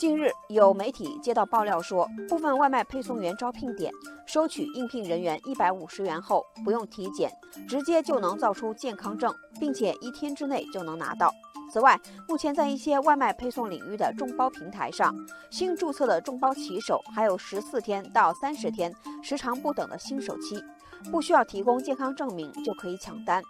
近日，有媒体接到爆料说，部分外卖配送员招聘点收取应聘人员一百五十元后，不用体检，直接就能造出健康证，并且一天之内就能拿到。此外，目前在一些外卖配送领域的众包平台上，新注册的众包骑手还有十四天到三十天时长不等的新手期，不需要提供健康证明就可以抢单。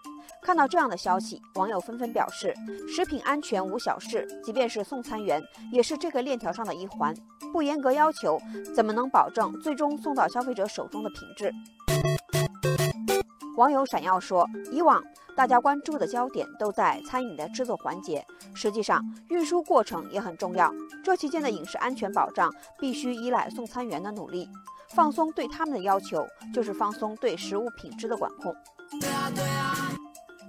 看到这样的消息，网友纷纷表示：食品安全无小事，即便是送餐员，也是这个链条上的一环。不严格要求，怎么能保证最终送到消费者手中的品质？网友闪耀说：“以往大家关注的焦点都在餐饮的制作环节，实际上运输过程也很重要。这期间的饮食安全保障必须依赖送餐员的努力。放松对他们的要求，就是放松对食物品质的管控。”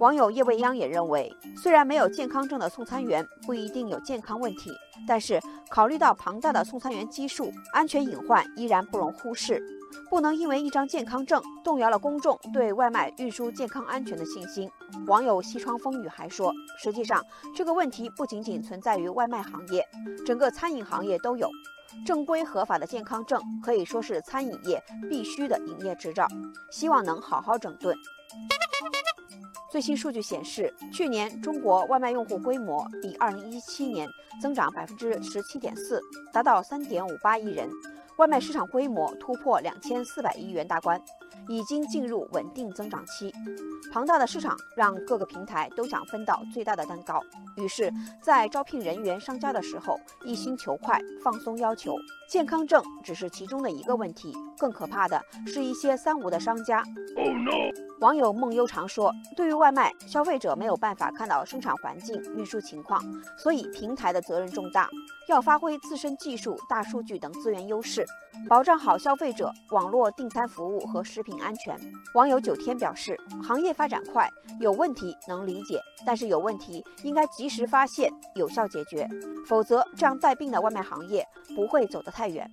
网友叶未央也认为，虽然没有健康证的送餐员不一定有健康问题，但是考虑到庞大的送餐员基数，安全隐患依然不容忽视，不能因为一张健康证动摇了公众对外卖运输健康安全的信心。网友西窗风雨还说，实际上这个问题不仅仅存在于外卖行业，整个餐饮行业都有。正规合法的健康证可以说是餐饮业必须的营业执照，希望能好好整顿。最新数据显示，去年中国外卖用户规模比2017年增长17.4%，达到3.58亿人，外卖市场规模突破两千四百亿元大关。已经进入稳定增长期，庞大的市场让各个平台都想分到最大的蛋糕，于是，在招聘人员商家的时候，一心求快，放松要求，健康证只是其中的一个问题，更可怕的是一些三无的商家。哦，no 网友梦悠常说，对于外卖，消费者没有办法看到生产环境、运输情况，所以平台的责任重大，要发挥自身技术、大数据等资源优势，保障好消费者网络订餐服务和食品。安全。网友九天表示，行业发展快，有问题能理解，但是有问题应该及时发现，有效解决，否则这样带病的外卖行业不会走得太远。